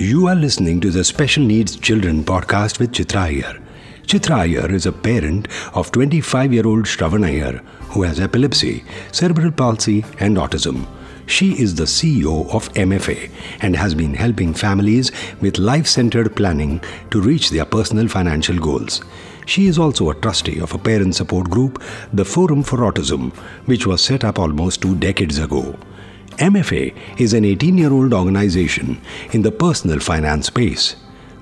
You are listening to the Special Needs Children podcast with Chitra Iyer. Chitra Iyer is a parent of 25 year old Shravan Iyer who has epilepsy, cerebral palsy, and autism. She is the CEO of MFA and has been helping families with life centered planning to reach their personal financial goals. She is also a trustee of a parent support group, the Forum for Autism, which was set up almost two decades ago. MFA is an 18 year old organization in the personal finance space.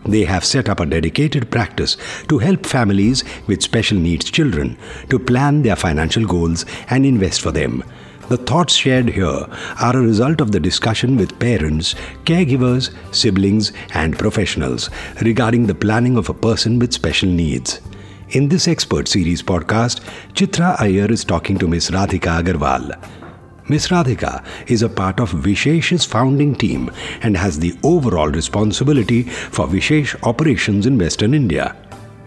They have set up a dedicated practice to help families with special needs children to plan their financial goals and invest for them. The thoughts shared here are a result of the discussion with parents, caregivers, siblings, and professionals regarding the planning of a person with special needs. In this expert series podcast, Chitra Iyer is talking to Ms. Radhika Agarwal. Ms. Radhika is a part of V-shesh's founding team and has the overall responsibility for V-shesh operations in Western India.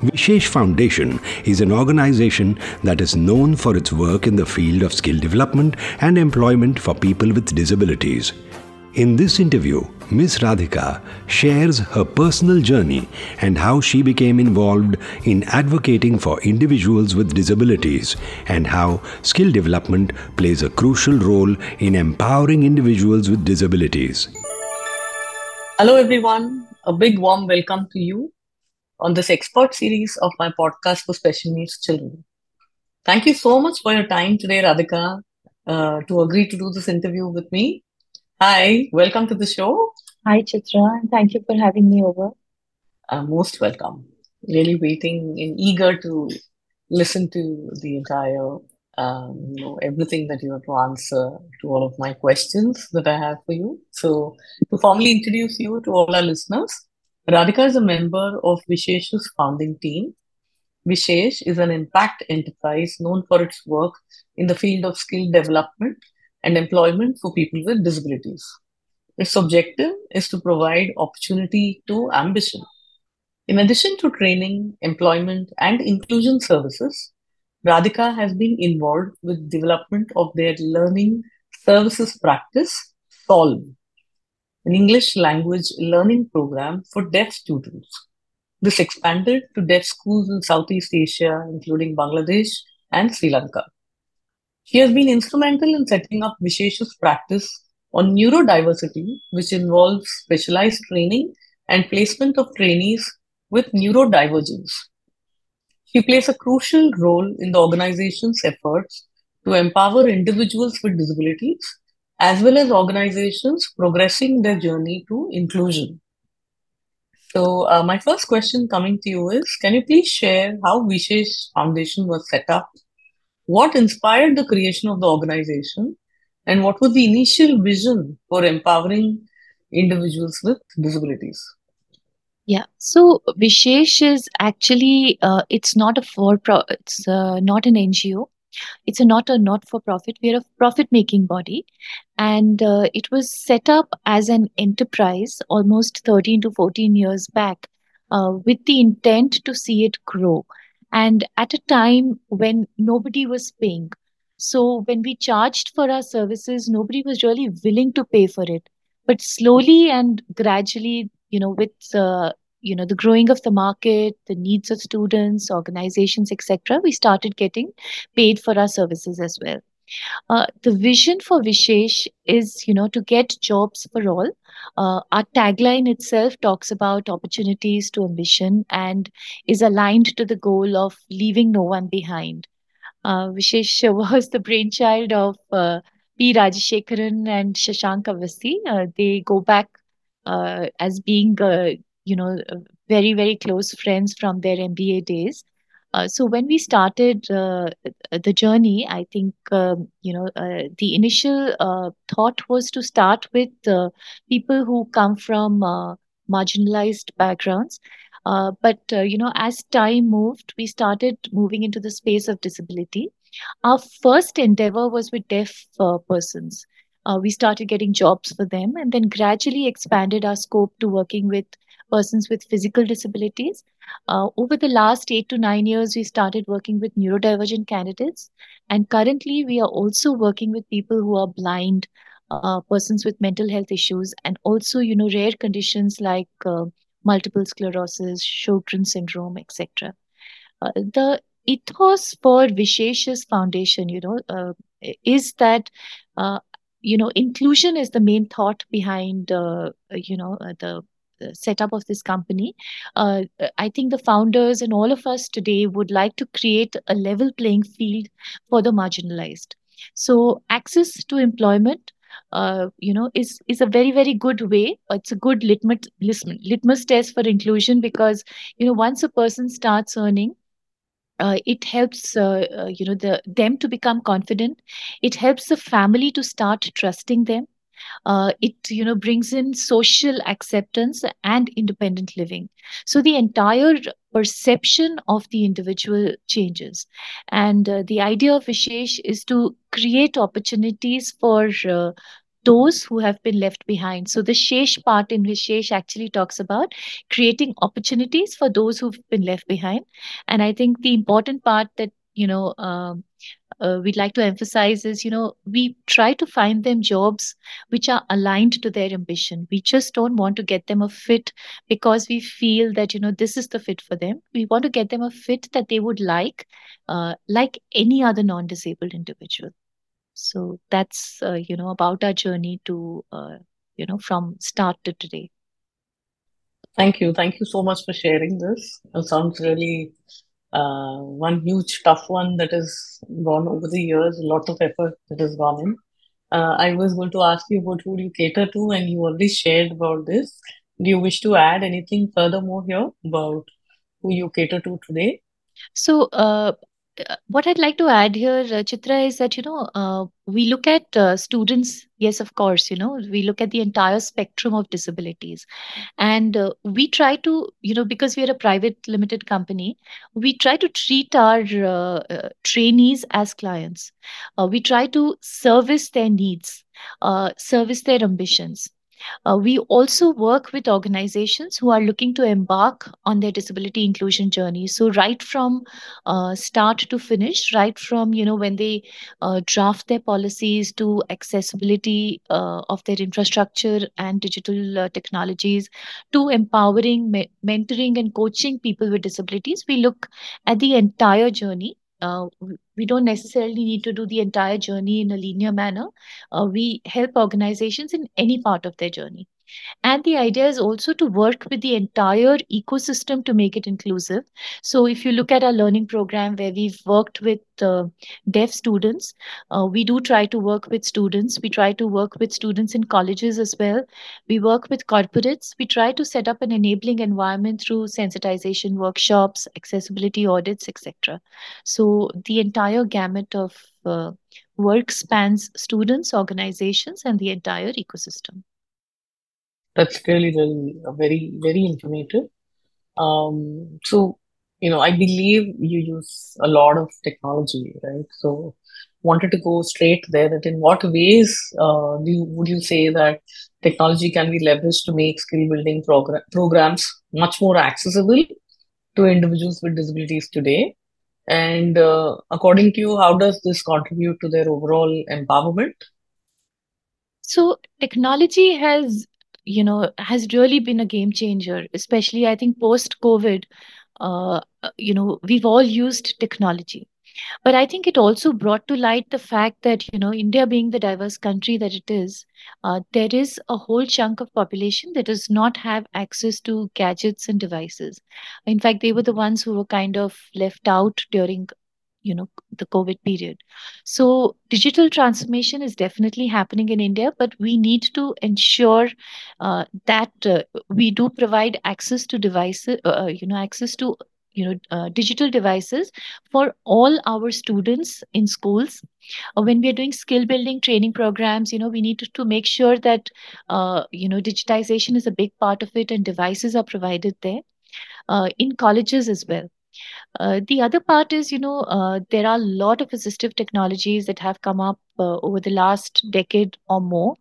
V-shesh Foundation is an organization that is known for its work in the field of skill development and employment for people with disabilities. In this interview, Ms. Radhika shares her personal journey and how she became involved in advocating for individuals with disabilities and how skill development plays a crucial role in empowering individuals with disabilities. Hello, everyone. A big warm welcome to you on this expert series of my podcast for special needs children. Thank you so much for your time today, Radhika, uh, to agree to do this interview with me. Hi, welcome to the show. Hi, Chitra, and thank you for having me over. Uh, most welcome. Really waiting and eager to listen to the entire, um, you know, everything that you have to answer to all of my questions that I have for you. So, to formally introduce you to all our listeners, Radhika is a member of V-shesh's founding team. V-shesh is an impact enterprise known for its work in the field of skill development and employment for people with disabilities. Its objective is to provide opportunity to ambition. In addition to training, employment, and inclusion services, Radhika has been involved with development of their learning services practice, SOLVE, an English language learning program for deaf students. This expanded to deaf schools in Southeast Asia, including Bangladesh and Sri Lanka. He has been instrumental in setting up V-shesh's practice on neurodiversity, which involves specialized training and placement of trainees with neurodivergence. He plays a crucial role in the organization's efforts to empower individuals with disabilities as well as organizations progressing their journey to inclusion. So, uh, my first question coming to you is Can you please share how V-shesh Foundation was set up? What inspired the creation of the organization? And what was the initial vision for empowering individuals with disabilities? Yeah, so V-shesh is actually uh, it's not a for pro it's uh, not an NGO. It's a not a not for profit. We're a profit making body, and uh, it was set up as an enterprise almost 13 to 14 years back, uh, with the intent to see it grow, and at a time when nobody was paying. So when we charged for our services, nobody was really willing to pay for it. But slowly and gradually, you know, with uh, you know the growing of the market the needs of students organizations etc we started getting paid for our services as well uh, the vision for v-shesh is you know to get jobs for all uh, our tagline itself talks about opportunities to ambition and is aligned to the goal of leaving no one behind. Uh, v-shesh was the brainchild of uh, p. Rajashekharan and shashank awasthi uh, they go back uh, as being you know very very close friends from their mba days uh, so when we started uh, the journey i think um, you know uh, the initial uh, thought was to start with people who come from uh, marginalized backgrounds. But you know as time moved we started moving into the space of disability. Our first endeavor was with deaf persons. We started getting jobs for them and then gradually expanded our scope to working with persons with physical disabilities. Uh, over the last eight to nine years, we started working with neurodivergent candidates. And currently, we are also working with people who are blind uh, persons with mental health issues, and also, you know, rare conditions like uh, multiple sclerosis, Sjogren's syndrome, etc. Uh, the ethos for V-shesh's foundation, you know, uh, is that, uh, you know, inclusion is the main thought behind, uh, you know, the setup of this company. Uh, I think the founders and all of us today would like to create a level playing field for the marginalized. So access to employment, uh, you know, is is a very very good way. It's a good litmus litmus test for inclusion because you know once a person starts earning, uh, it helps uh, uh, you know the them to become confident it helps the family to start trusting them uh, it you know brings in social acceptance and independent living so the entire perception of the individual changes and uh, the idea of v-shesh is to create opportunities for uh, those who have been left behind. So the Shesh part in V-shesh actually talks about creating opportunities for those who've been left behind. And I think the important part that you know um, uh, we'd like to emphasize is you know we try to find them jobs which are aligned to their ambition. We just don't want to get them a fit because we feel that you know this is the fit for them. We want to get them a fit that they would like uh, like any other non-disabled individual. So that's uh, you know about our journey to uh, you know from start to today. Thank you. Thank you so much for sharing this. It sounds really uh, one huge tough one that has gone over the years, a lot of effort that has gone in. Uh, I was going to ask you about who do you cater to, and you already shared about this. Do you wish to add anything furthermore here about who you cater to today? So, uh, what I'd like to add here, uh, Chitra, is that, you know, uh, we look at uh, students, yes, of course, you know, we look at the entire spectrum of disabilities. And uh, we try to, you know, because we are a private limited company, we try to treat our uh, trainees as clients. we try to service their needs, service their ambitions. Uh, we also work with organizations who are looking to embark on their disability inclusion journey. So right from uh, start to finish, right from you know when they uh, draft their policies to accessibility uh, of their infrastructure and digital uh, technologies, to empowering, me- mentoring, and coaching people with disabilities, we look at the entire journey uh, we don't necessarily need to do the entire journey in a linear manner. Uh, we help organizations in any part of their journey. And the idea is also to work with the entire ecosystem to make it inclusive. So, if you look at our learning program where we've worked with uh, deaf students, uh, we do try to work with students. We try to work with students in colleges as well. We work with corporates. We try to set up an enabling environment through sensitization workshops, accessibility audits, etc. So, the entire gamut of uh, work spans students, organizations, and the entire ecosystem. That's uh, very, very informative. Um, so, you know, I believe you use a lot of technology, right? So, wanted to go straight there. That in what ways uh, do you, would you say that technology can be leveraged to make skill building progr- programs much more accessible to individuals with disabilities today? And uh, according to you, how does this contribute to their overall empowerment? So, technology has you know has really been a game changer especially i think post covid uh, you know we've all used technology. But i think it also brought to light the fact that you know india being the diverse country that it is uh, there is a whole chunk of population that does not have access to gadgets and devices. In fact they were the ones who were kind of left out during you know the covid period. So digital transformation is definitely happening in india but we need to ensure uh, that uh, we do provide access to devices uh, uh, you know access to you know uh, digital devices for all our students in schools. Uh, when we are doing skill building training programs you know we need to, to make sure that you know digitization is a big part of it and devices are provided there in colleges as well uh, the other part is, you know, uh, there are a lot of assistive technologies that have come up uh, over the last decade or more.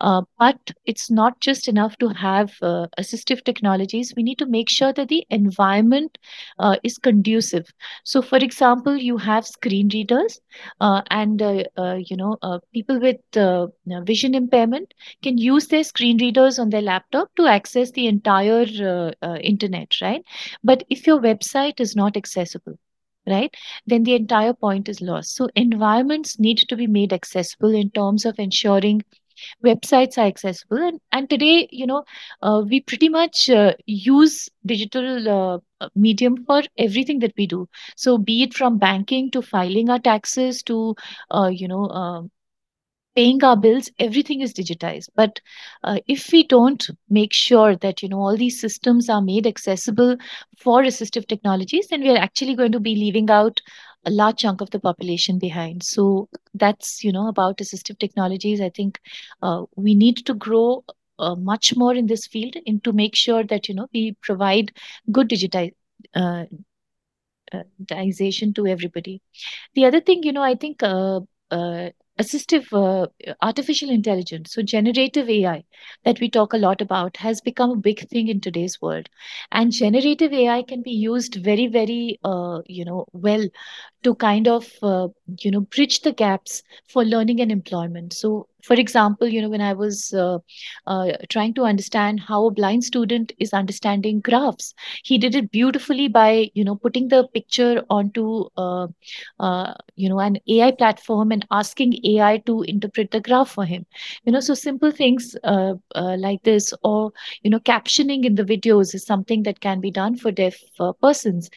Uh, but it's not just enough to have uh, assistive technologies. We need to make sure that the environment uh, is conducive. So, for example, you have screen readers, uh, and uh, you know people with vision impairment can use their screen readers on their laptop to access the entire internet, right? But if your website is not accessible, right then the entire point is lost so environments need to be made accessible in terms of ensuring websites are accessible. And, and today you know uh, we pretty much uh, use digital uh, medium for everything that we do. So be it from banking to filing our taxes to uh, you know um, paying our bills everything is digitized. But uh, if we don't make sure that you know all these systems are made accessible for assistive technologies then we are actually going to be leaving out a large chunk of the population behind. So that's you know about assistive technologies. I think uh, we need to grow uh, much more in this field and to make sure that you know we provide good digitization uh, uh to everybody. The other thing you know i think uh, uh, assistive uh, artificial intelligence, so generative AI that we talk a lot about, has become a big thing in today's world. And generative AI can be used very, very, uh, you know, well to kind of, uh, you know, bridge the gaps for learning and employment. So for example you know when i was uh, uh, trying to understand how a blind student is understanding graphs he did it beautifully by you know putting the picture onto uh, uh you know an ai platform and asking ai to interpret the graph for him. You know so simple things uh, uh, like this or you know captioning in the videos is something that can be done for deaf persons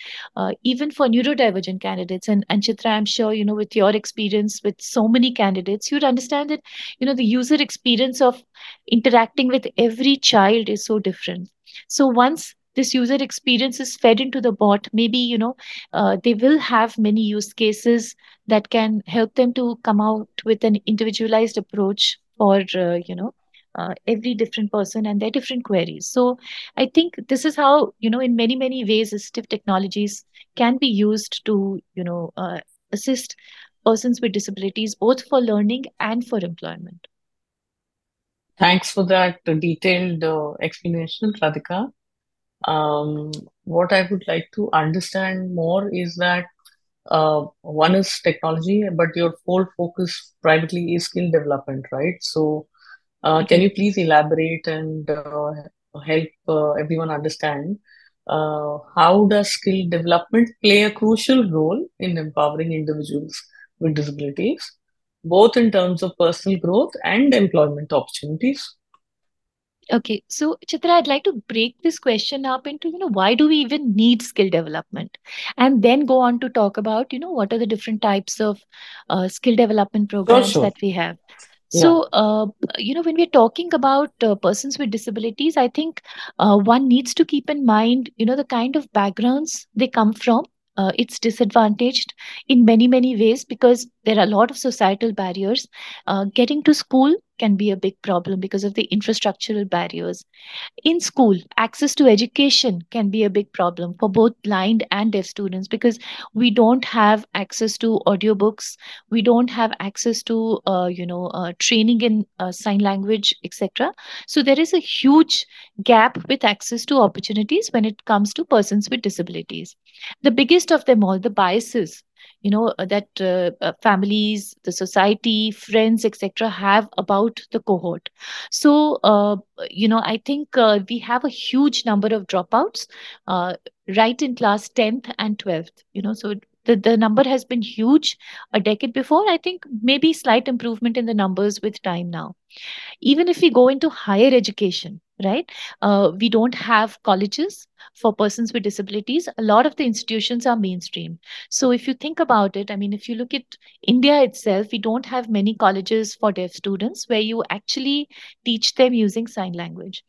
even for neurodivergent candidates. And and chitra i'm sure you know with your experience with so many candidates you'd understand that you know the user experience of interacting with every child is so different. So once this user experience is fed into the bot maybe you know uh, they will have many use cases that can help them to come out with an individualized approach for uh, you know uh, every different person and their different queries. So i think this is how you know in many many ways assistive technologies can be used to you know uh, assist persons with disabilities, both for learning and for employment. Thanks for that detailed uh, explanation, Radhika. Um, what I would like to understand more is that uh, one is technology, but your whole focus privately is skill development, right? So, uh, can you please elaborate and uh, help uh, everyone understand uh, how does skill development play a crucial role in empowering individuals with disabilities, both in terms of personal growth and employment opportunities. Okay, so Chitra, I'd like to break this question up into, you know, why do we even need skill development? And then go on to talk about, you know, what are the different types of uh, skill development programs sure, that we have. Yeah. So, uh, you know, when we're talking about uh, persons with disabilities, I think uh, one needs to keep in mind, you know, the kind of backgrounds they come from uh, it's disadvantaged in many many ways because there are a lot of societal barriers uh, getting to school can be a big problem because of the infrastructural barriers. In school, access to education can be a big problem for both blind and deaf students because we don't have access to audiobooks, we don't have access to uh, you know uh, training in uh, sign language, etc. So there is a huge gap with access to opportunities when it comes to persons with disabilities. The biggest of them all, the biases you know uh, that uh, uh, families the society friends etc have about the cohort. So uh, you know i think uh, we have a huge number of dropouts uh, right in class 10th and 12th you know so the, the number has been huge a decade before. I think maybe slight improvement in the numbers with time now. Even if we go into higher education right uh, we don't have colleges for persons with disabilities. A lot of the institutions are mainstream. So if you think about it i mean if you look at india itself we don't have many colleges for deaf students where you actually teach them using sign language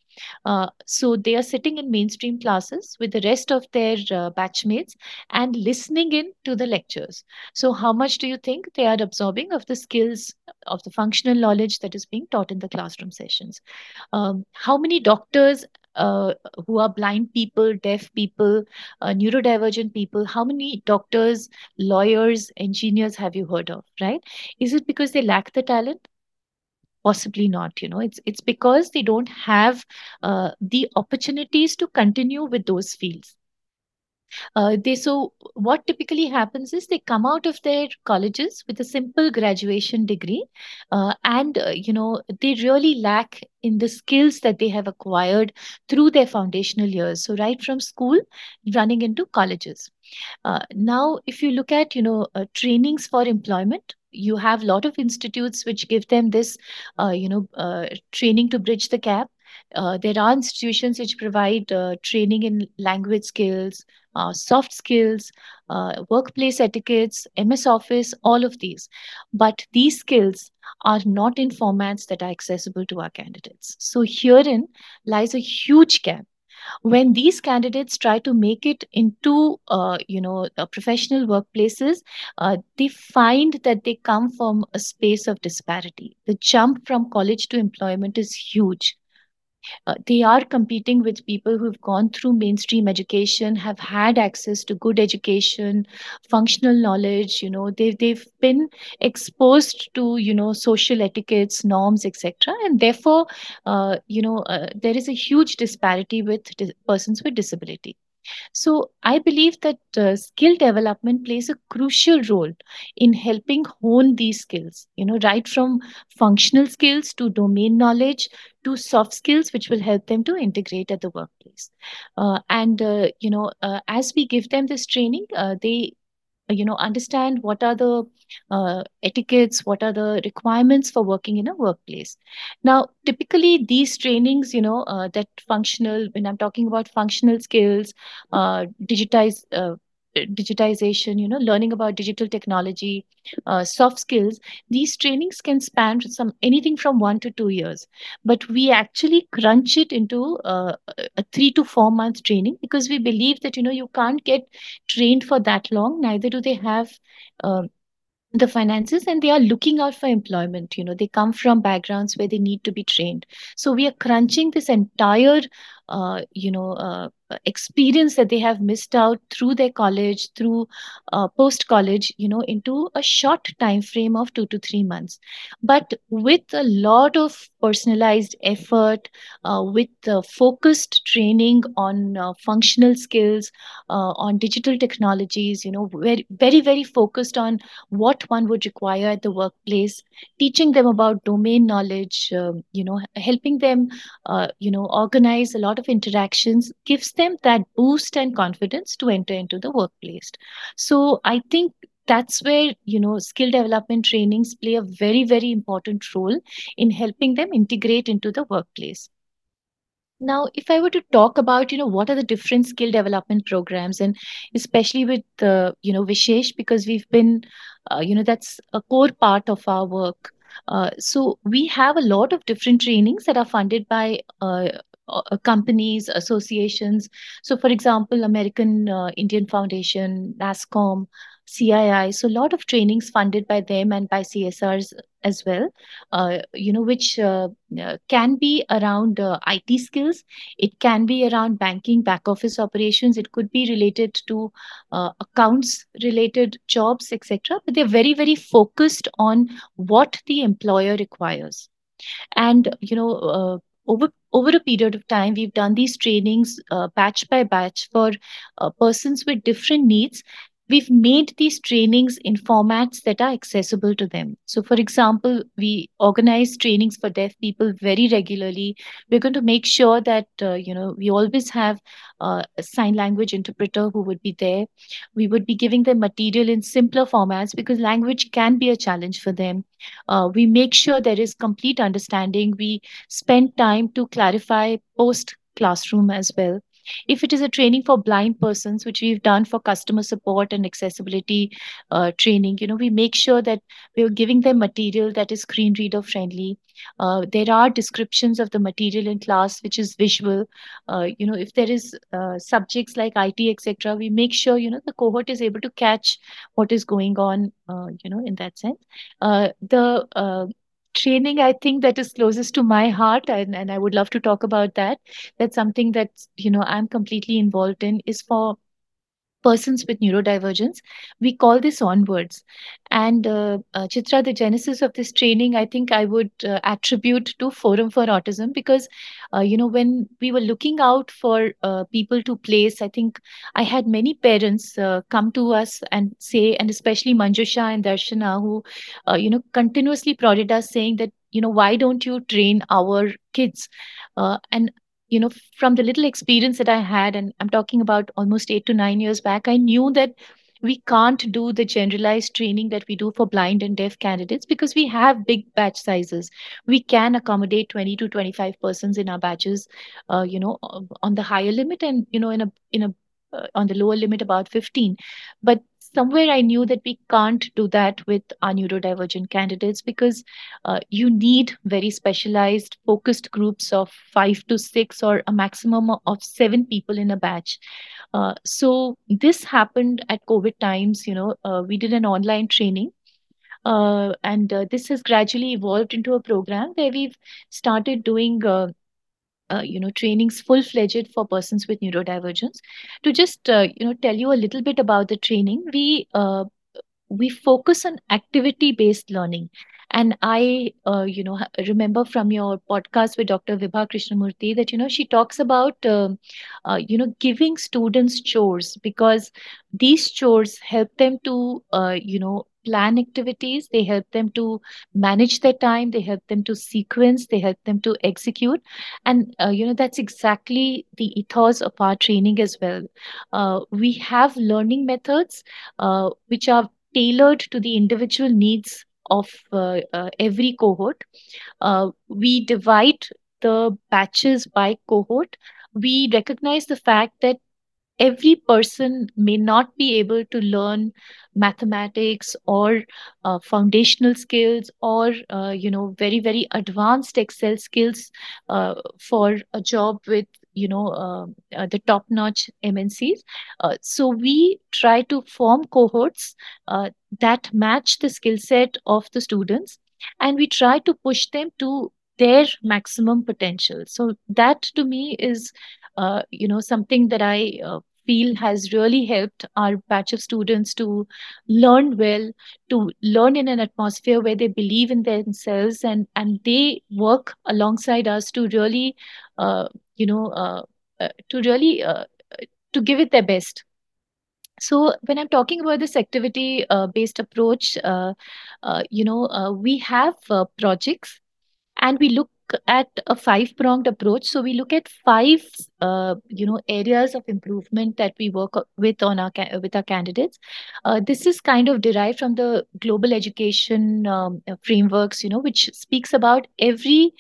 uh, so they are sitting in mainstream classes with the rest of their uh, batchmates and listening in to the lectures. So how much do you think they are absorbing of the skills of the functional knowledge that is being taught in the classroom sessions? Um, how many doctors uh, who are blind people, deaf people, uh, neurodivergent people, how many doctors, lawyers, engineers have you heard of, right? Is it because they lack the talent? Possibly not you know it's it's because they don't have uh, the opportunities to continue with those fields uh, they so what typically happens is they come out of their colleges with a simple graduation degree, uh, and uh, you know they really lack in the skills that they have acquired through their foundational years. So right from school, running into colleges. Uh, now, if you look at you know uh, trainings for employment, you have a lot of institutes which give them this uh, you know uh, training to bridge the gap uh, there are institutions which provide uh, training in language skills, soft skills, workplace etiquettes, MS Office, all of these. But these skills are not in formats that are accessible to our candidates. So herein lies a huge gap when these candidates try to make it into uh, you know uh, professional workplaces uh, they find that they come from a space of disparity. The jump from college to employment is huge uh, they are competing with people who've gone through mainstream education have had access to good education functional knowledge you know they've, they've been exposed to you know social etiquettes norms etc and therefore uh, you know uh, there is a huge disparity with persons with disability so I believe that uh, skill development plays a crucial role in helping hone these skills, you know, right from functional skills to domain knowledge to soft skills, which will help them to integrate at the workplace. Uh, and, uh, you know, uh, as we give them this training, uh, they you know understand what are the uh, etiquettes what are the requirements for working in a workplace. Now typically these trainings you know uh, that functional when i'm talking about functional skills uh, digitize uh, digitization you know learning about digital technology uh, soft skills these trainings can span some anything from one to two years. But we actually crunch it into uh, a three to four month training because we believe that you know you can't get trained for that long neither do they have uh, the finances and they are looking out for employment you know they come from backgrounds where they need to be trained. So we are crunching this entire uh, you know uh, experience that they have missed out through their college through uh, post college you know into a short time frame of 2 to 3 months. But with a lot of personalized effort uh, with focused training on uh, functional skills uh, on digital technologies you know very very very focused on what one would require at the workplace teaching them about domain knowledge um, you know helping them uh, you know organize a lot of interactions gives them that boost and confidence to enter into the workplace. So i think that's where you know skill development trainings play a very very important role in helping them integrate into the workplace. Now if i were to talk about you know what are the different skill development programs and especially with uh, you know v-shesh because we've been uh, you know that's a core part of our work. Uh, so we have a lot of different trainings that are funded by uh, uh, companies, associations. So, for example, American uh, Indian Foundation, NASSCOM, CII. So, a lot of trainings funded by them and by CSRs as well. Uh, you know, which uh, uh, can be around IT skills. It can be around banking, back office operations. It could be related to accounts related jobs, etc. But they're very, very focused on what the employer requires and you know uh, over over a period of time we've done these trainings uh, batch by batch for uh, persons with different needs we've made these trainings in formats that are accessible to them. So, for example, we organize trainings for deaf people very regularly. We're going to make sure that, uh, you know, we always have uh, a sign language interpreter who would be there. We would be giving them material in simpler formats because language can be a challenge for them. Uh, we make sure there is complete understanding. We spend time to clarify post classroom as well if it is a training for blind persons, which we've done for customer support and accessibility uh, training, you know, we make sure that we're giving them material that is screen reader friendly. Uh, there are descriptions of the material in class, which is visual. Uh, you know, if there is uh, subjects like IT, etc., we make sure you know the cohort is able to catch what is going on. Uh, you know, in that sense, uh, the training i think that is closest to my heart and, and i would love to talk about that. That's something that you know i'm completely involved in is for persons with neurodivergence. We call this onwards. And uh, uh, Chitra, the genesis of this training, I think I would uh, attribute to Forum for Autism because, uh, you know, when we were looking out for uh, people to place, I think I had many parents uh, come to us and say, and especially Manjusha and Darshana, who, you know, continuously prodded us saying that, you know, why don't you train our kids? and you know from the little experience that i had and i'm talking about almost 8 to 9 years back i knew that we can't do the generalized training that we do for blind and deaf candidates because we have big batch sizes. We can accommodate 20 to 25 persons in our batches uh, you know on the higher limit and you know in a in a uh, on the lower limit about 15 but somewhere I knew that we can't do that with our neurodivergent candidates because uh, you need very specialized, focused groups of five to six or a maximum of seven people in a batch. Uh, so this happened at COVID times. You know, uh, we did an online training. Uh, and uh, this has gradually evolved into a program where we've started doing uh, you know trainings full fledged for persons with neurodivergence. To just uh, you know tell you a little bit about the training we uh, we focus on activity based learning. And i uh, you know remember from your podcast with dr vibha krishnamurthy that you know she talks about um, uh, you know giving students chores because these chores help them to you know plan activities. They help them to manage their time. They help them to sequence. They help them to execute. And uh, you know that's exactly the ethos of our training as well. Uh, we have learning methods uh, which are tailored to the individual needs of uh, uh, every cohort. Uh, we divide the batches by cohort. We recognize the fact that every person may not be able to learn mathematics or uh, foundational skills or uh, you know very very advanced excel skills uh, for a job with you know uh, uh, the top notch mncs uh, so we try to form cohorts that match the skill set of the students and we try to push them to their maximum potential. So that to me is uh, you know something that i uh, feel has really helped our batch of students to learn well to learn in an atmosphere where they believe in themselves and and they work alongside us to really uh, you know uh, uh, to really uh, to give it their best. So when i'm talking about this activity uh, based approach uh, you know we have projects and we look at a five pronged approach. So we look at five uh, you know areas of improvement that we work with on our with our candidates. Uh, this is kind of derived from the global education um, frameworks you know which speaks about every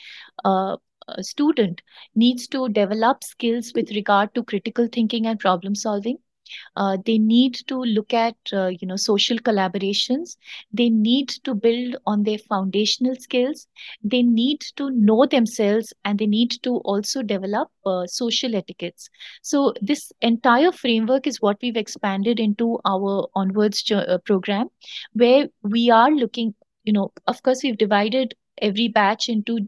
uh, student needs to develop skills with regard to critical thinking and problem solving uh, they need to look at uh, you know social collaborations. They need to build on their foundational skills. They need to know themselves and they need to also develop uh, social etiquettes. So this entire framework is what we've expanded into our onwards uh, program where we are looking you know of course we've divided every batch into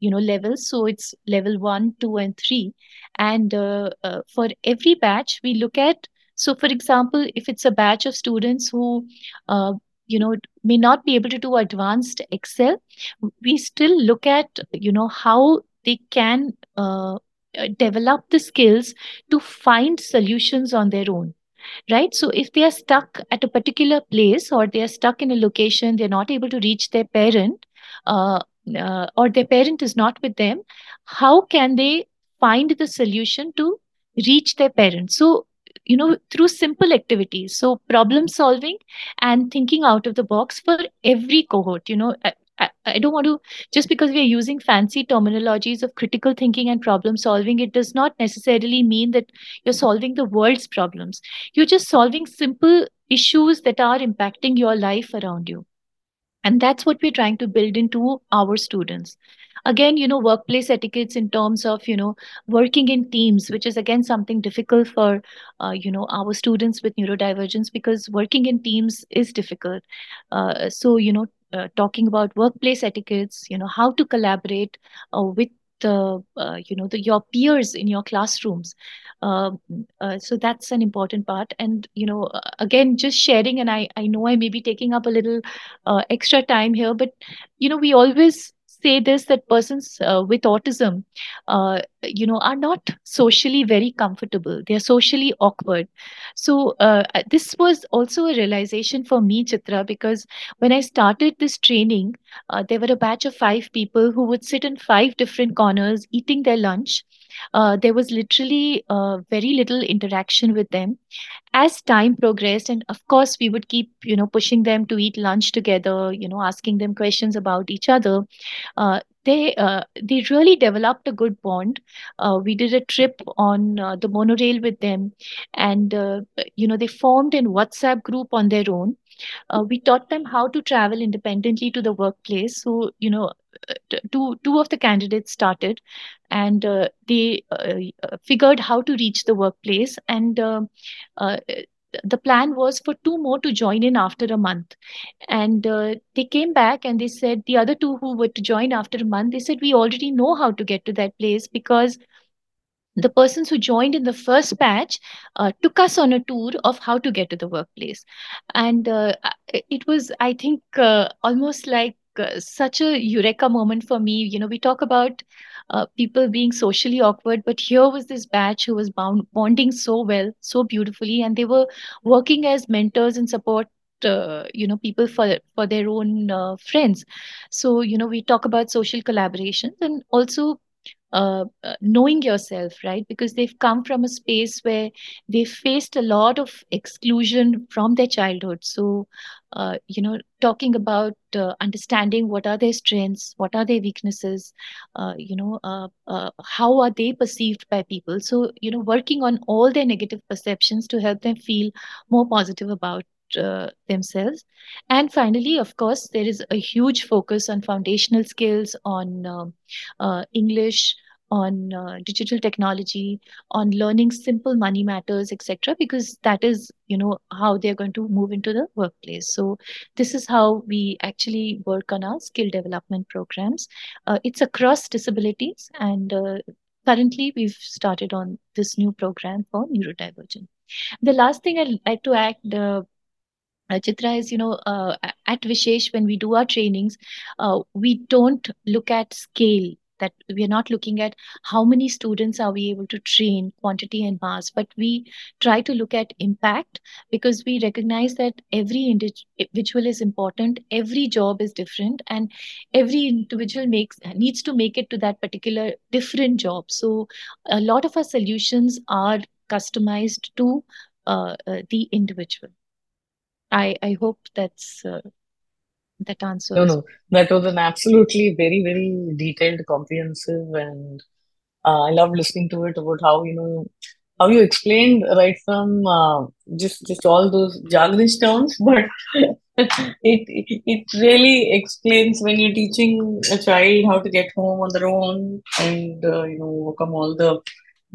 you know levels. So it's level 1 2 and 3 and uh, uh, for every batch we look at so, for example, if it's a batch of students who, uh, you know, may not be able to do advanced Excel, we still look at, you know, how they can uh, uh develop the skills to find solutions on their own right? So if they are stuck at a particular place or they are stuck in a location they're not able to reach their parent uh, uh, or their parent is not with them how can they find the solution to reach their parent? So you know through simple activities. So problem solving and thinking out of the box for every cohort you know. I, I, don't want to just because we are using fancy terminologies of critical thinking and problem solving it does not necessarily mean that you're solving the world's problems. You're just solving simple issues that are impacting your life around you. And that's what we're trying to build into our students again you know workplace etiquettes in terms of you know working in teams which is again something difficult for uh, you know our students with neurodivergence because working in teams is difficult. Uh, so you know uh, talking about workplace etiquettes you know how to collaborate uh, with the uh, you know the your peers in your classrooms. Uh, so that's an important part. And you know again just sharing and i i know i may be taking up a little extra time here but you know we always say this that persons uh, with autism uh, you know are not socially very comfortable. They are socially awkward. So uh, this was also a realization for me chitra because when i started this training uh, there were a batch of five people who would sit in five different corners eating their lunch uh, there was literally uh, very little interaction with them. As time progressed and of course we would keep you know pushing them to eat lunch together you know asking them questions about each other uh, they uh, they really developed a good bond. Uh, we did a trip on uh, the monorail with them and you know they formed a whatsapp group on their own. Uh, we taught them how to travel independently to the workplace. So you know two two of the candidates started and uh, they uh, uh, figured how to reach the workplace and uh, uh, the plan was for two more to join in after a month. And uh, they came back and they said the other two who were to join after a month they said we already know how to get to that place because the persons who joined in the first batch uh, took us on a tour of how to get to the workplace. And uh, it was i think uh, almost like uh, such a eureka moment for me. You know we talk about uh, people being socially awkward but here was this batch who was bound, bonding so well so beautifully and they were working as mentors and support uh, you know people for for their own uh, friends. So you know we talk about social collaboration and also uh, uh, knowing yourself, right? Because they've come from a space where they faced a lot of exclusion from their childhood. So, uh, you know, talking about uh, understanding what are their strengths, what are their weaknesses, uh, you know, how are they perceived by people. So, you know, working on all their negative perceptions to help them feel more positive about uh, themselves. And finally, of course, there is a huge focus on foundational skills, on uh, uh, English, on uh, digital technology, on learning simple money matters, etc. Because that is, you know, how they're going to move into the workplace. So this is how we actually work on our skill development programs. Uh, it's across disabilities, and uh, currently we've started on this new program for neurodivergent. The last thing I'd like to add uh, uh, Chitra is, you know, uh, at V-shesh, when we do our trainings, uh, we don't look at scale that we are not looking at how many students are we able to train quantity and mass but we try to look at impact because we recognize that every individual is important every job is different and every individual makes needs to make it to that particular different job. So a lot of our solutions are customized to uh, uh, the individual. I I hope that's uh, that answers. No, no, that was an absolutely very, very detailed, comprehensive, and uh, I love listening to it about how you know how you explained right from uh, just just all those jargonish terms, but it it really explains when you're teaching a child how to get home on their own and uh, you know overcome all the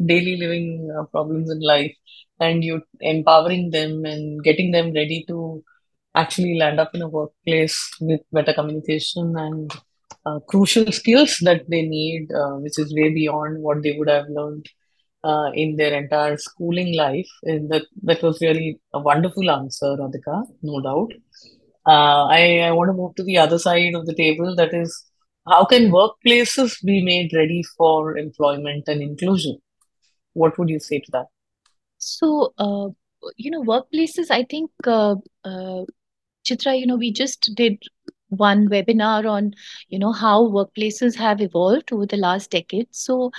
daily living uh, problems in life and you empowering them and getting them ready to actually land up in a workplace with better communication and uh, crucial skills that they need, uh, which is way beyond what they would have learned uh, in their entire schooling life. And that that was really a wonderful answer, Radhika, no doubt. Uh, I, I want to move to the other side of the table. That is, how can workplaces be made ready for employment and inclusion? What would you say to that? So, uh, you know, workplaces, I think, uh, Chitra, you know, we just did one webinar on, you know, how workplaces have evolved over the last decade. So,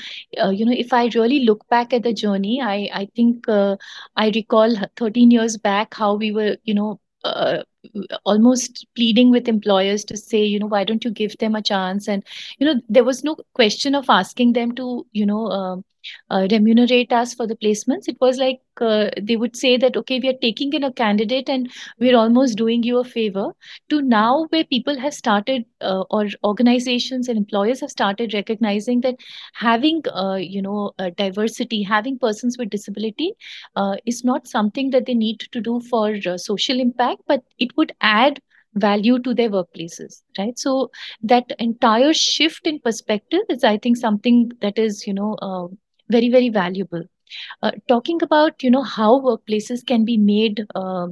uh, you know, if I really look back at the journey, I, I think uh, I recall 13 years back how we were, you know, uh, almost pleading with employers to say you know why don't you give them a chance and you know there was no question of asking them to you know uh, uh, remunerate us for the placements. It was like uh, they would say that okay we are taking in a candidate and we're almost doing you a favor. To now where people have started uh, or organizations and employers have started recognizing that having uh, you know diversity having persons with disability uh, is not something that they need to do for social impact but it would add value to their workplaces right? So that entire shift in perspective is i think something that is you know uh, very very valuable. Uh, talking about you know how workplaces can be made uh,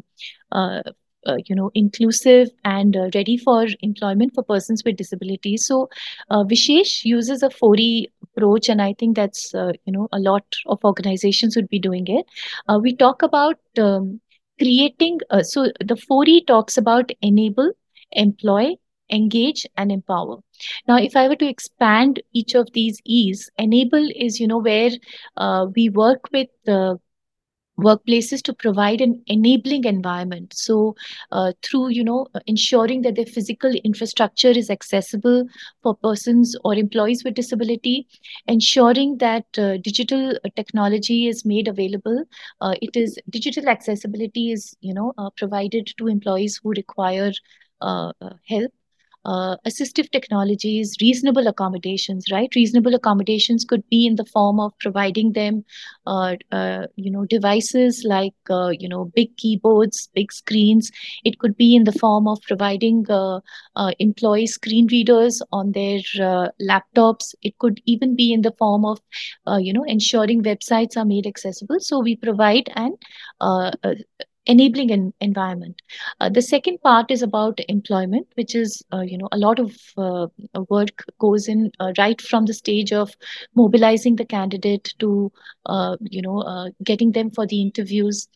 uh, uh you know inclusive and uh, ready for employment for persons with disabilities. So uh, v-shesh uses a 4e approach and i think that's you know a lot of organizations would be doing it. We talk about um, creating so the 4e talks about enable employ engage and empower now if i were to expand each of these e's enable is you know where uh, we work with the workplaces to provide an enabling environment. So uh, through you know ensuring that their physical infrastructure is accessible for persons or employees with disability ensuring that uh, digital technology is made available uh, it is digital accessibility is you know uh, provided to employees who require uh, uh, help uh, assistive technologies, reasonable accommodations, right? Reasonable accommodations could be in the form of providing them, uh, uh, you know, devices like, uh, you know, big keyboards, big screens. It could be in the form of providing uh, uh, employee screen readers on their laptops. It could even be in the form of, you know, ensuring websites are made accessible. So we provide an enabling an environment. Uh, the second part is about employment, which is uh, you know a lot of uh, work goes in uh, right from the stage of mobilizing the candidate to uh, you know uh, getting them for the interviews,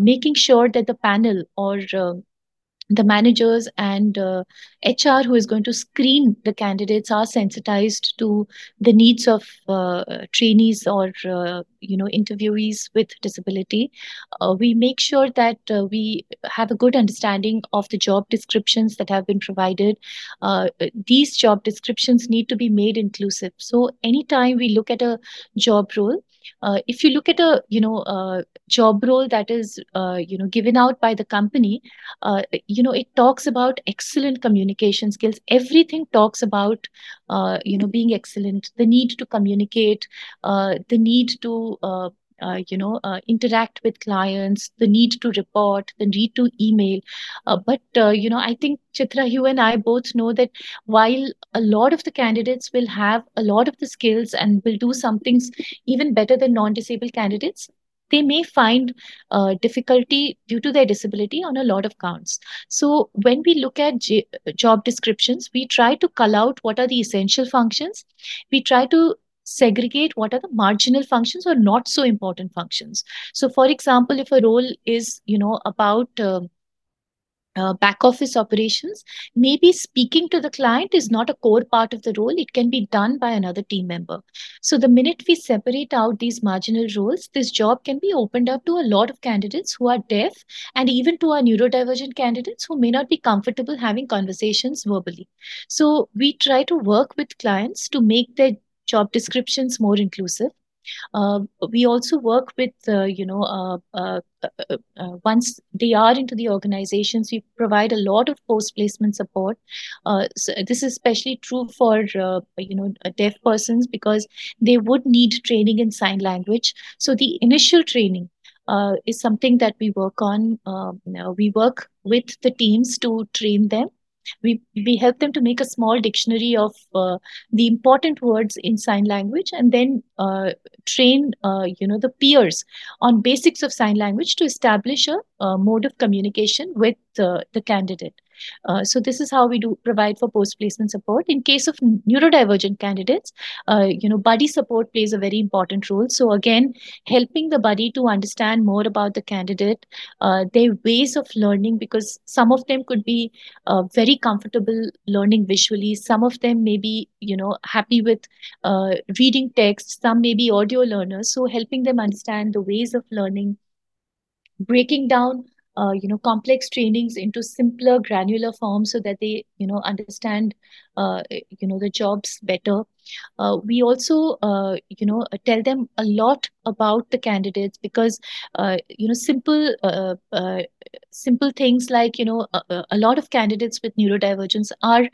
making sure that the panel or the managers and uh, HR who is going to screen the candidates are sensitized to the needs of uh, trainees or uh, you know interviewees with disability. Uh, we make sure that uh, we have a good understanding of the job descriptions that have been provided. Uh, these job descriptions need to be made inclusive. So anytime we look at a job role, uh, if you look at a you know uh, job role that is uh, you know given out by the company uh, you know it talks about excellent communication skills. Everything talks about uh, you know being excellent. The need to communicate the need to uh, you know uh, interact with clients the need to report the need to email uh, but uh, you know i think chitra you and i both know that while a lot of the candidates will have a lot of the skills and will do some things even better than non-disabled candidates they may find uh, difficulty due to their disability on a lot of counts. So, when we look at j- job descriptions, we try to cull out what are the essential functions. We try to segregate what are the marginal functions or not so important functions so for example if a role is you know about uh, uh, back office operations, maybe speaking to the client is not a core part of the role. It can be done by another team member. So, the minute we separate out these marginal roles, this job can be opened up to a lot of candidates who are deaf and even to our neurodivergent candidates who may not be comfortable having conversations verbally. So, we try to work with clients to make their job descriptions more inclusive. Uh, we also work with, uh, you know, uh, uh, uh, uh once they are into the organizations, we provide a lot of post placement support. so this is especially true for, you know, deaf persons because they would need training in sign language. So the initial training is something that we work on. we work with the teams to train them we we help them to make a small dictionary of uh, the important words in sign language and then uh, train uh, you know the peers on basics of sign language to establish a, a mode of communication with the candidate uh, so this is how we do provide for post placement support. In case of neurodivergent candidates, uh, you know, buddy support plays a very important role. So again, helping the buddy to understand more about the candidate, uh, their ways of learning, because some of them could be uh, very comfortable learning visually. Some of them may be, you know, happy with uh, reading text. Some may be audio learners. So helping them understand the ways of learning breaking down uh, you know complex trainings into simpler granular forms so that they you know understand uh, you know the jobs better. Uh, we also uh, you know tell them a lot about the candidates because uh, you know simple uh, simple things like you know a, a, lot of candidates with neurodivergence are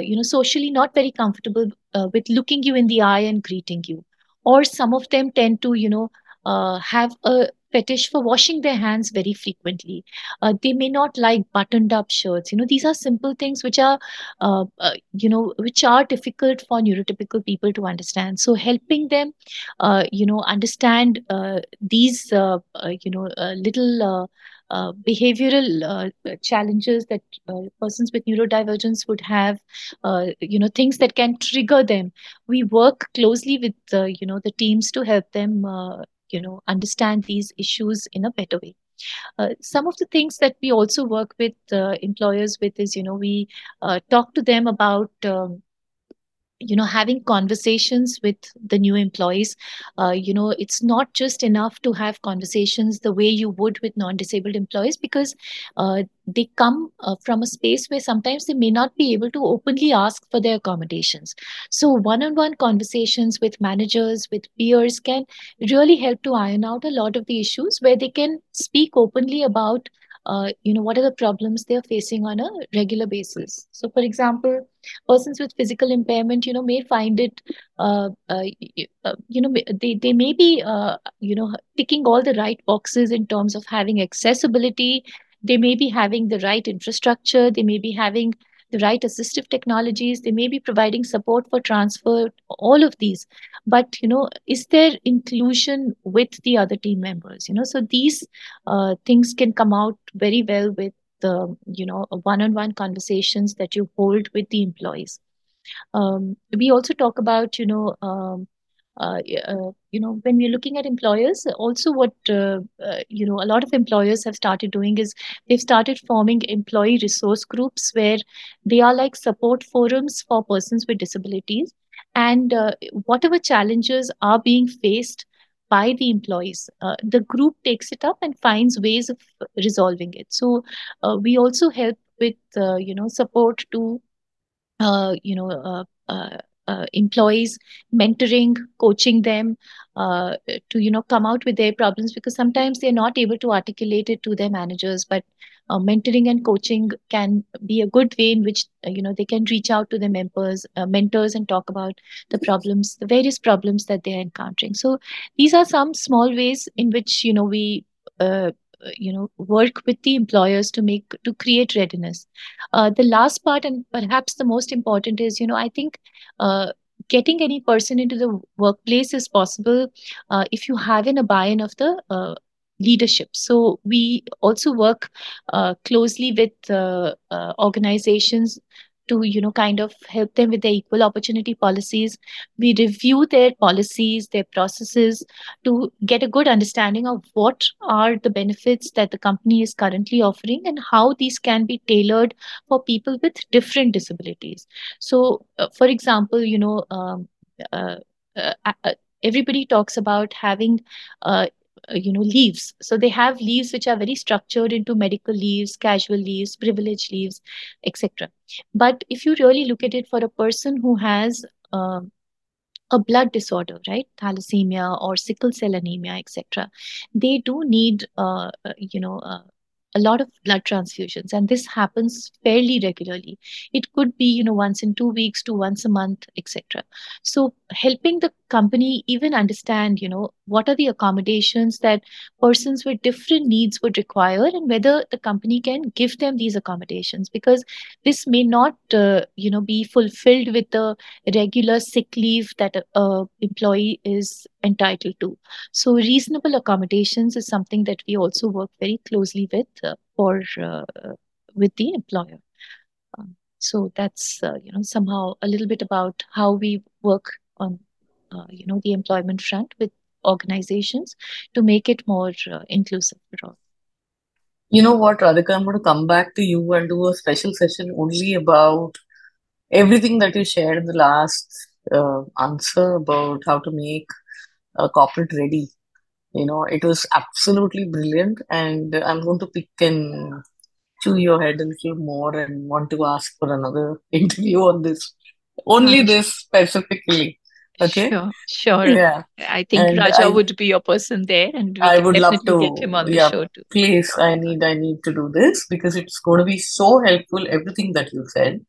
you know socially not very comfortable with looking you in the eye and greeting you. Or some of them tend to you know uh, have a fetish for washing their hands very frequently. Uh, they may not like buttoned up shirts. You know, these are simple things which are, uh, uh, you know, which are difficult for neurotypical people to understand. So helping them, uh, you know, understand uh, these, uh, you know, little uh, behavioral uh, challenges that uh, persons with neurodivergence would have you know things that can trigger them we work closely with you know the teams to help them you know understand these issues in a better way. Uh, some of the things that we also work with employers with is you know we talk to them about um, you know having conversations with the new employees uh, you know it's not just enough to have conversations the way you would with non-disabled employees because uh, they come uh, from a space where sometimes they may not be able to openly ask for their accommodations. So one-on-one conversations with managers with peers can really help to iron out a lot of the issues where they can speak openly about uh, you know what are the problems they are facing on a regular basis? So for example persons with physical impairment you know may find it uh, uh, uh you know they, they may be uh, you know ticking all the right boxes in terms of having accessibility. They may be having the right infrastructure. They may be having the right assistive technologies they may be providing support for transfer all of these. But you know is there inclusion with the other team members? You know so these uh, things can come out very well with the you know one-on-one conversations that you hold with the employees. Um, we also talk about you know um, uh, uh, you know when we're looking at employers also what uh, uh, you know a lot of employers have started doing is they've started forming employee resource groups where they are like support forums for persons with disabilities. And uh, whatever challenges are being faced by the employees the group takes it up and finds ways of resolving it. So we also help with you know support to you know uh, employees mentoring coaching them uh, to you know come out with their problems because sometimes they're not able to articulate it to their managers but uh, mentoring and coaching can be a good way in which uh, you know they can reach out to their members uh, mentors and talk about the problems the various problems that they're encountering. So these are some small ways in which you know we uh, you know work with the employers to make to create readiness. Uh, the last part and perhaps the most important is you know i think uh, getting any person into the workplace is possible uh, if you have in a buy-in of the uh, leadership. So we also work uh, closely with organizations to you know kind of help them with their equal opportunity policies. We review their policies their processes to get a good understanding of what are the benefits that the company is currently offering and how these can be tailored for people with different disabilities. So uh, for example you know um, uh, uh, uh everybody talks about having uh, uh, you know leaves. So they have leaves which are very structured into medical leaves casual leaves privilege leaves etc but if you really look at it for a person who has uh, a blood disorder right thalassemia or sickle cell anemia etc they do need uh, uh you know uh, a lot of blood transfusions. And this happens fairly regularly. It could be you know once in two weeks to once a month etc so helping the company even understand you know what are the accommodations that persons with different needs would require and whether the company can give them these accommodations. Because this may not uh, you know be fulfilled with the regular sick leave that a, a employee is entitled to. So reasonable accommodations is something that we also work very closely with uh, for uh, with the employer. Um, so that's uh, you know somehow a little bit about how we work on uh, you know the employment front with organizations to make it more uh, inclusive for all. You know what, Radhika, I'm going to come back to you and do a special session only about everything that you shared in the last uh, answer about how to make a corporate ready. You know, it was absolutely brilliant, and I'm going to pick and chew your head a little more and want to ask for another interview on this. Only this specifically. Okay. Sure, sure. Yeah. I think And Raja I would be your person there, and we I would love to get him on the yeah, show too. please, I need I need to do this because it's going to be so helpful, everything that you said.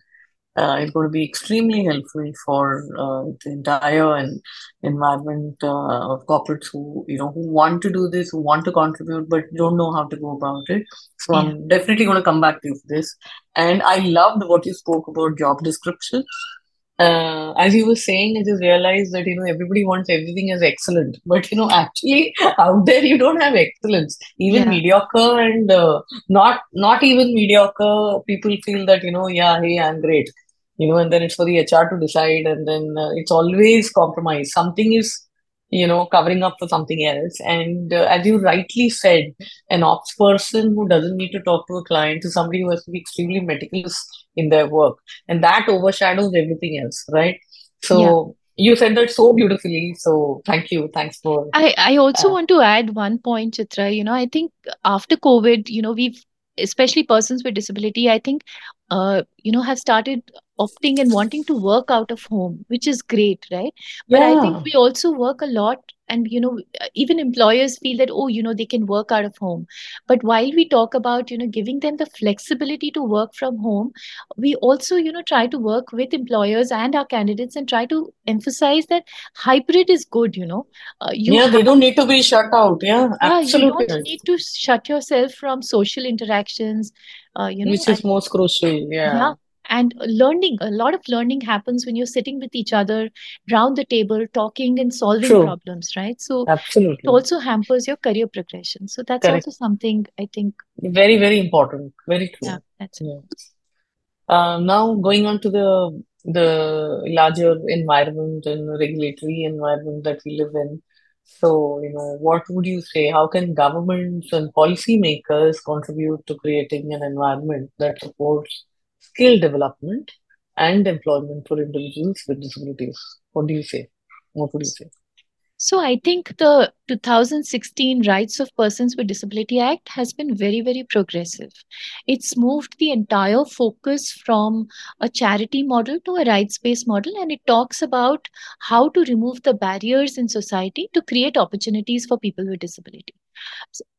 uh, it's going to be extremely helpful for uh, the entire and environment uh, of corporates who you know who want to do this, who want to contribute, but don't know how to go about it. So Yeah. I'm definitely going to come back to you for this. And I loved what you spoke about job description. Uh, as you were saying, I just realized that you know everybody wants everything as excellent, but you know actually out there you don't have excellence. Even Yeah. mediocre and uh, not not even mediocre people feel that you know yeah hey I'm great, you know, and then it's for the HR to decide, and then uh, it's always compromise. Something is you know covering up for something else, and uh, as you rightly said, an ops person who doesn't need to talk to a client is somebody who has to be extremely meticulous in their work. And that overshadows everything else right? So Yeah. you said that so beautifully. So thank you. Thanks for I, I also uh, want to add one point, Chitra. You know, I think after COVID, you know, we've, especially persons with disability, I think, uh, you know, have started opting and wanting to work out of home, which is great, right? But I think we also work a lot, and, you know, even employers feel that, oh, you know, they can work out of home. But while we talk about, you know, giving them the flexibility to work from home, we also, you know, try to work with employers and our candidates and try to emphasize that hybrid is good, you know. Uh, you yeah they don't need to be shut out. Yeah yeah you don't need to shut yourself from social interactions uh, you know which is most crucial yeah. Yeah and learning a lot of learning happens when you're sitting with each other round the table talking and solving true. problems right? So it absolutely. also hampers your career progression. So that's correct. also something i think very very important. Very yeah true that's yeah. Uh, now going on to the the larger environment and regulatory environment that we live in. So, you know, what would you say? How can governments and policymakers contribute to creating an environment that supports skill development and employment for individuals with disabilities? What do you say? What would you say? So I think the 2016 Rights of Persons with Disability Act has been very, very progressive. It's moved the entire focus from a charity model to a rights-based model, and it talks about how to remove the barriers in society to create opportunities for people with disability.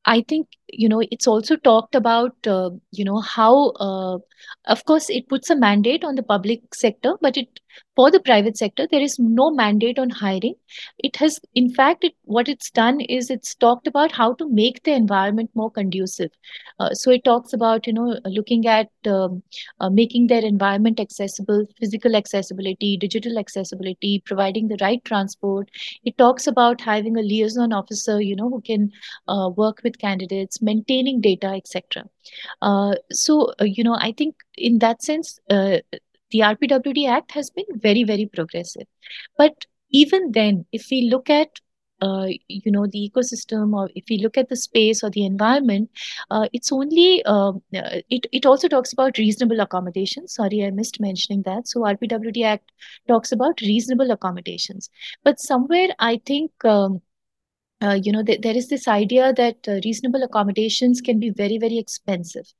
I think, you know, it's also talked about, uh, you know, how, uh, of course, it puts a mandate on the public sector, but it for the private sector, there is no mandate on hiring. It has in fact it, what it's done is it's talked about how to make the environment more conducive. Uh, so it talks about you know looking at um, uh, making their environment accessible physical accessibility digital accessibility providing the right transport. It talks about having a liaison officer you know who can uh, work with candidates maintaining data etc uh, so uh, you know i think in that sense uh, the rpwd act has been very very progressive. But even then, if we look at uh, you know the ecosystem or if we look at the space or the environment uh, it's only uh, it, it also talks about reasonable accommodation. Sorry i missed mentioning that. So rpwd act talks about reasonable accommodations. But somewhere i think um, uh, you know, th- there is this idea that uh, reasonable accommodations can be very, very expensive.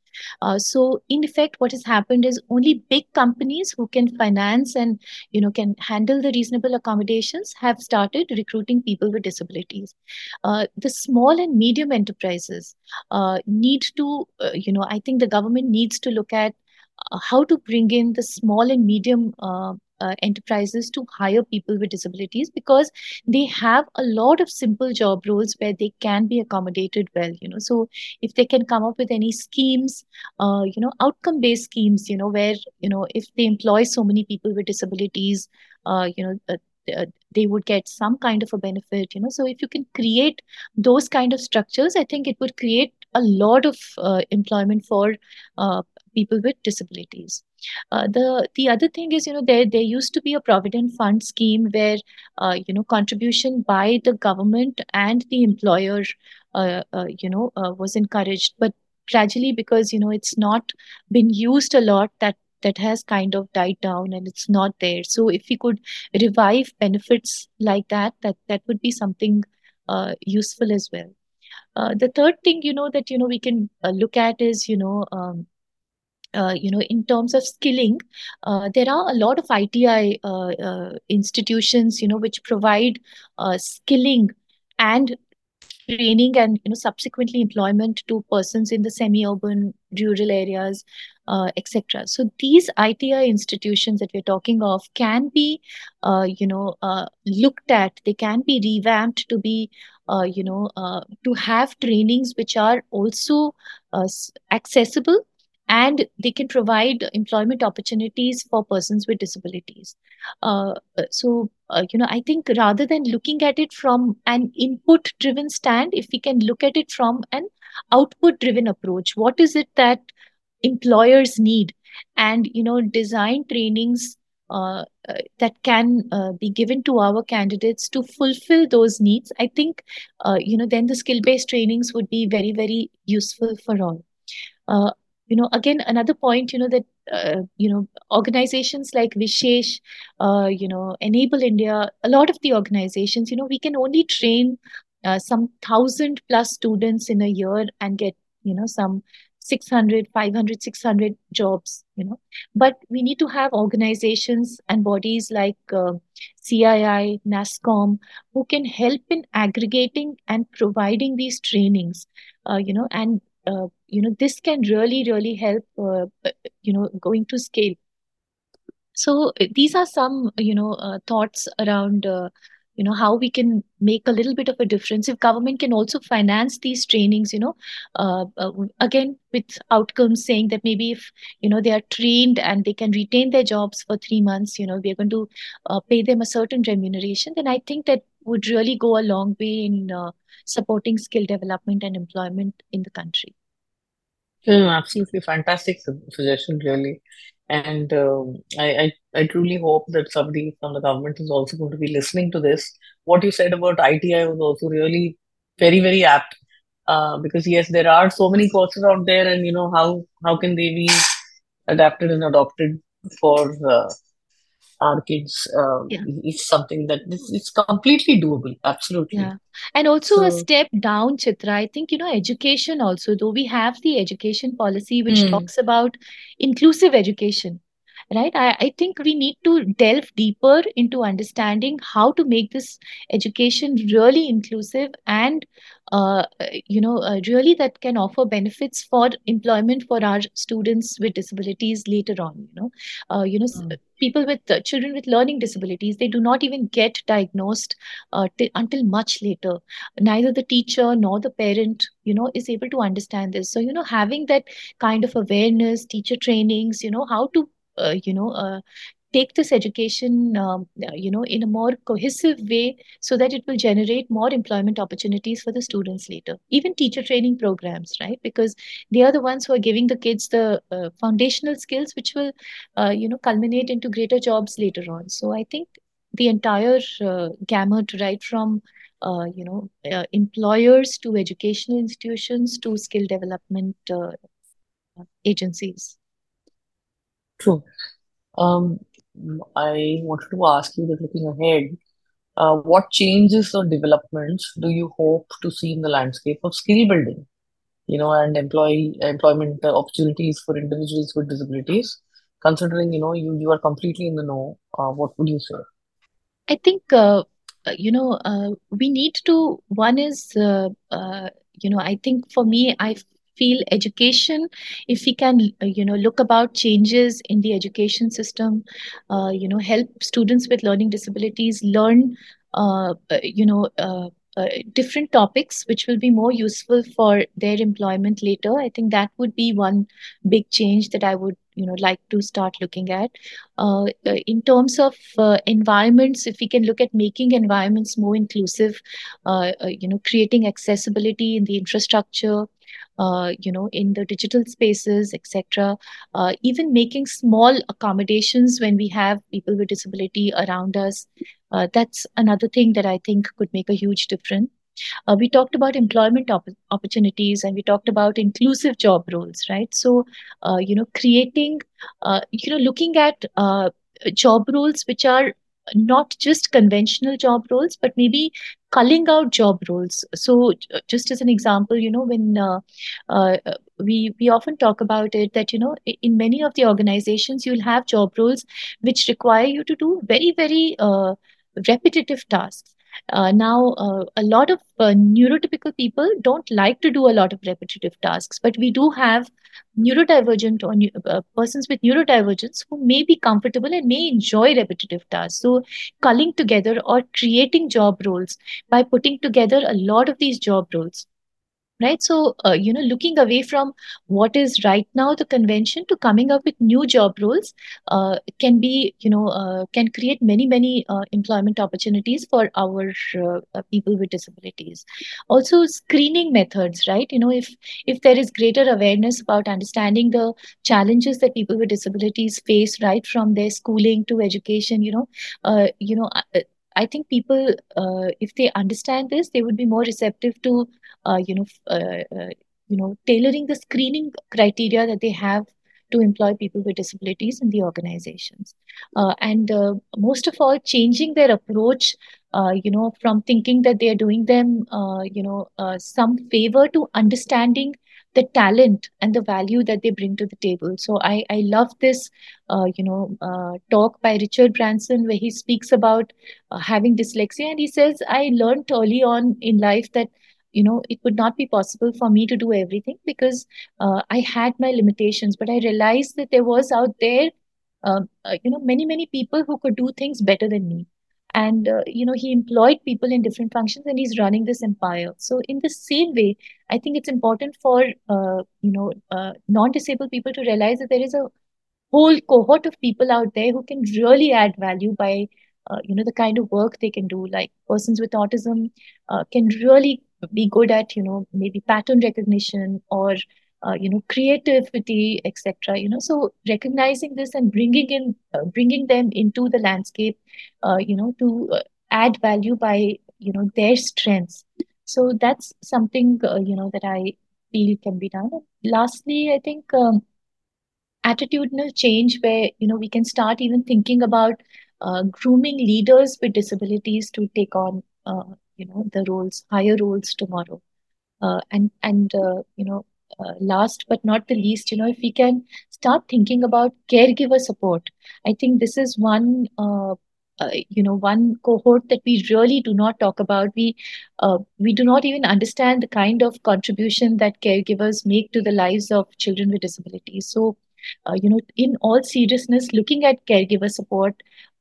Uh, so, in effect, what has happened is only big companies who can finance and you know can handle the reasonable accommodations have started recruiting people with disabilities. Uh, the small and medium enterprises uh, need to, uh, you know, I think the government needs to look at uh, how to bring in the small and medium uh, enterprises to hire people with disabilities because they have a lot of simple job roles where they can be accommodated well you know. So if they can come up with any schemes uh, you know outcome based schemes you know where you know if they employ so many people with disabilities uh, you know uh, uh, they would get some kind of a benefit you know. So if you can create those kind of structures i think it would create a lot of uh, employment for uh, people with disabilities uh, the the other thing is you know there there used to be a provident fund scheme where uh, you know contribution by the government and the employer uh, uh, you know uh, was encouraged. But gradually because you know it's not been used a lot that that has kind of died down and it's not there. So if we could revive benefits like that that that would be something useful as well. Uh, the third thing you know that you know we can uh, look at is you know um, uh, you know, in terms of skilling, uh, there are a lot of ITI uh, uh, institutions, you know, which provide uh, skilling and training and you know subsequently employment to persons in the semi-urban rural areas etc so these iti institutions that we're talking of can be you know looked at. They can be revamped to be you know to have trainings which are also accessible and they can provide employment opportunities for persons with disabilities. Uh, so, uh, you know, I think rather than looking at it from an input driven stand, if we can look at it from an output driven approach, what is it that employers need? And, you know, design trainings uh, uh, that can uh, be given to our candidates to fulfill those needs i think uh, you know then the skill based trainings would be very very useful for all uh, you know again another point you know that uh, you know organizations like V-shesh uh, you know enable india a lot of the organizations you know we can only train uh, some thousand plus students in a year and get you know some 600 500 600 jobs you know. But we need to have organizations and bodies like uh, cii NASSCOM who can help in aggregating and providing these trainings uh, you know and uh, you know this can really really help uh, uh, you know going to scale. So these are some you know uh, thoughts around uh, you know how we can make a little bit of a difference. If government can also finance these trainings you know uh, uh, again with outcomes saying that maybe if you know they are trained and they can retain their jobs for 3 months you know we are going to uh, pay them a certain remuneration then i think that would really go a long way in supporting skill development and employment in the country. Mm, absolutely fantastic suggestion, really. And um, I, I, I truly hope that somebody from the government is also going to be listening to this. What you said about ITI was also really very, very apt. Uh, because yes, there are so many courses out there, and you know how how can they be adapted and adopted for uh, our kids uh, yeah. is something that is, is completely doable absolutely yeah and also so, a step down chitra i think you know education also though we have the education policy which mm. talks about inclusive education right? I, I think we need to delve deeper into understanding how to make this education really inclusive and uh, you know uh, really that can offer benefits for employment for our students with disabilities later on you know? Uh, you know mm. people with uh, children with learning disabilities they do not even get diagnosed uh, t- until much later. Neither the teacher nor the parent you know is able to understand this. So you know having that kind of awareness teacher trainings you know how to you know uh, take this education um, uh, you know in a more cohesive way so that it will generate more employment opportunities for the students later even teacher training programs right? Because they are the ones who are giving the kids the uh, foundational skills which will uh, you know culminate into greater jobs later on. So i think the entire uh, gamut right from uh, you know uh, employers to educational institutions to skill development agencies True. Um, I wanted to ask you that looking ahead, uh, what changes or developments do you hope to see in the landscape of skill building, you know, and employee employment opportunities for individuals with disabilities? Considering, you know, you, you are completely in the know, uh, what would you say? I think, uh, you know, uh, we need to, one is, uh, uh, you know, I think for me, I feel education if we can uh, you know look about changes in the education system uh, you know help students with learning disabilities learn uh, uh you know uh, uh, different topics which will be more useful for their employment later. I think that would be one big change that i would you know like to start looking at. Uh, in terms of uh, environments if we can look at making environments more inclusive you know creating accessibility in the infrastructure uh, you know, in the digital spaces, etc. Uh, even making small accommodations when we have people with disability around us. Uh, that's another thing that I think could make a huge difference. Uh, we talked about employment op- opportunities and we talked about inclusive job roles, right? So, uh, you know, creating, uh, you know, looking at job roles which are not just conventional job roles, but maybe culling out job roles. So, just as an example, you know, when uh, uh, we we often talk about it that you know in many of the organizations you'll have job roles which require you to do very very uh, repetitive tasks Uh, now, uh, a lot of uh, neurotypical people don't like to do a lot of repetitive tasks, but we do have neurodivergent or uh, persons with neurodivergence who may be comfortable and may enjoy repetitive tasks. So, culling together or creating job roles by putting together a lot of these job roles right? So uh, you know looking away from what is right now the convention to coming up with new job roles uh, can be you know uh, can create many many uh, employment opportunities for our uh, uh, people with disabilities. Also screening methods right? You know if if there is greater awareness about understanding the challenges that people with disabilities face right from their schooling to education you know you know I think people, uh, if they understand this, they would be more receptive to, you know, uh, uh, you know, tailoring the screening criteria that they have to employ people with disabilities in the organizations, uh, and uh, most of all, changing their approach. you know, from thinking that they are doing them, you know, some favor to understanding the talent and the value that they bring to the table. So I, I love this, uh, you know, uh, talk by Richard Branson where he speaks about uh, having dyslexia and he says I learned early on in life that you know it would not be possible for me to do everything because uh, I had my limitations, but I realized that there was out there, um, uh, you know, many many people who could do things better than me. And uh, you know he employed people in different functions and he's running this empire. So in the same way i think it's important for uh, you know uh, non-disabled people to realize that there is a whole cohort of people out there who can really add value by uh, you know the kind of work they can do like persons with autism uh, can really be good at you know maybe pattern recognition or uh, you know creativity etc you know. So recognizing this and bringing in uh, bringing them into the landscape uh, you know to uh, add value by you know their strengths. So that's something you know that i feel can be done. And lastly i think um, attitudinal change where you know we can start even thinking about uh, grooming leaders with disabilities to take on you know the roles higher roles tomorrow and and you know uh, last but not the least, you know, if we can start thinking about caregiver support, I think this is one, uh, uh, you know, one cohort that we really do not talk about. We, uh, we do not even understand the kind of contribution that caregivers make to the lives of children with disabilities. So, uh, you know, in all seriousness, looking at caregiver support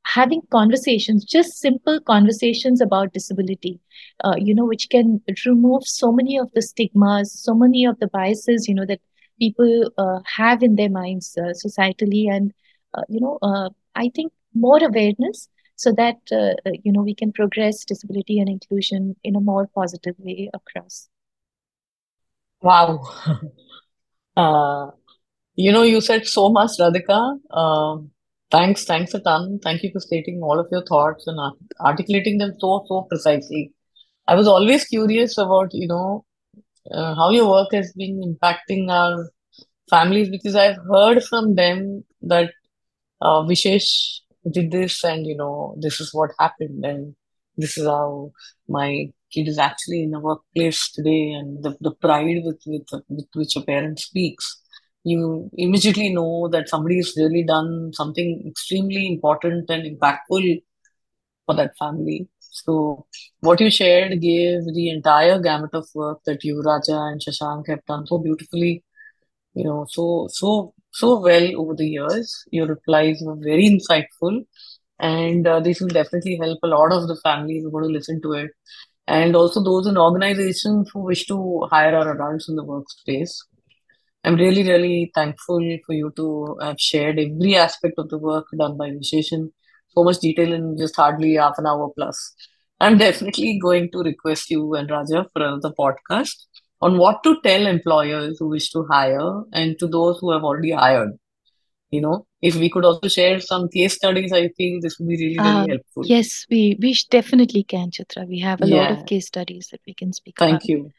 having conversations, just simple conversations about disability, uh, you know, which can remove so many of the stigmas, so many of the biases, you know, that people uh, have in their minds uh, societally. And, uh, you know, uh, I think more awareness so that, uh, you know, we can progress disability and inclusion in a more positive way across. Wow. you know, you said so much, Radhika. Um, Thanks, thanks a ton. Thank you for stating all of your thoughts and articulating them so, so precisely. I was always curious about, you know, uh, how your work has been impacting our families because I've heard from them that uh, V-shesh did this and, you know, this is what happened and this is how my kid is actually in a workplace today and the, the pride with, with, with which a parent speaks you immediately know that somebody has really done something extremely important and impactful for that family. So what you shared gave the entire gamut of work that you, Raja and Shashank have done so beautifully, you know, so so so well over the years. Your replies were very insightful, and uh, this will definitely help a lot of the families who are going to listen to it, and also those in organizations who wish to hire our adults in the workspace. I'm really, really thankful for you to have shared every aspect of the work done by Visheshan. So much detail in just hardly half an hour plus. I'm definitely going to request you and Raja for another podcast on what to tell employers who wish to hire and to those who have already hired. You know, if we could also share some case studies, I feel this would be really, really uh, helpful. Yes, we we definitely can, Chitra. We have a yeah. lot of case studies that we can speak Thank about. Thank you.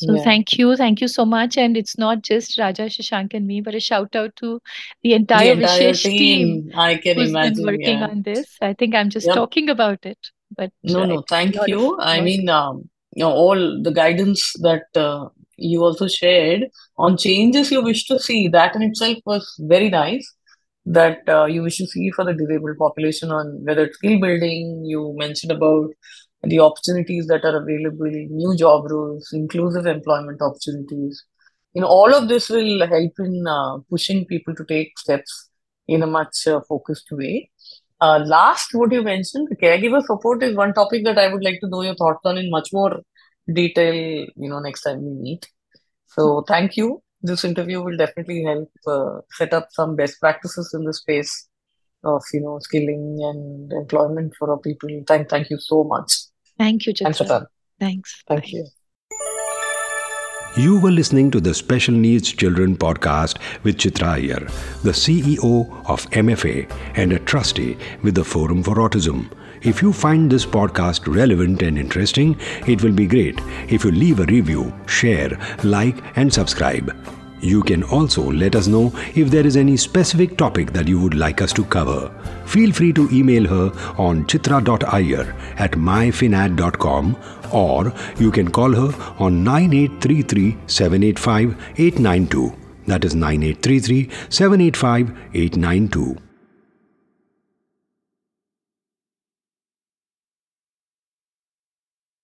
So yeah. thank you, thank you so much. And it's not just Raja, Shashank, and me, but a shout out to the entire, the entire V-shesh team. I can who's imagine, been working yeah. on this. I think I'm just yep. talking about it, but no, no, thank you. I mean, um, you know, all the guidance that uh, you also shared on changes you wish to see. That in itself was very nice. That uh, you wish to see for the disabled population on whether it's skill building. You mentioned about the opportunities that are available, new job roles, inclusive employment opportunities. You know, all of this will help in uh, pushing people to take steps in a much uh, focused way. Uh, last, what you mentioned, caregiver support is one topic that I would like to know your thoughts on in much more detail, you know, next time we meet. So thank you. This interview will definitely help uh, set up some best practices in the space of, you know, skilling and employment for our people. Thank, thank you so much. Thank you, Chitra. Thanks, Thanks. Thank Bye. you. You were listening to the Special Needs Children podcast with Chitra Iyer, the CEO of MFA and a trustee with the Forum for Autism. If you find this podcast relevant and interesting, it will be great if you leave a review, share, like, and subscribe. You can also let us know if there is any specific topic that you would like us to cover. Feel free to email her on chitra.iyer at myfinad.com or you can call her on 9833 785 892. That is 9833 785 892.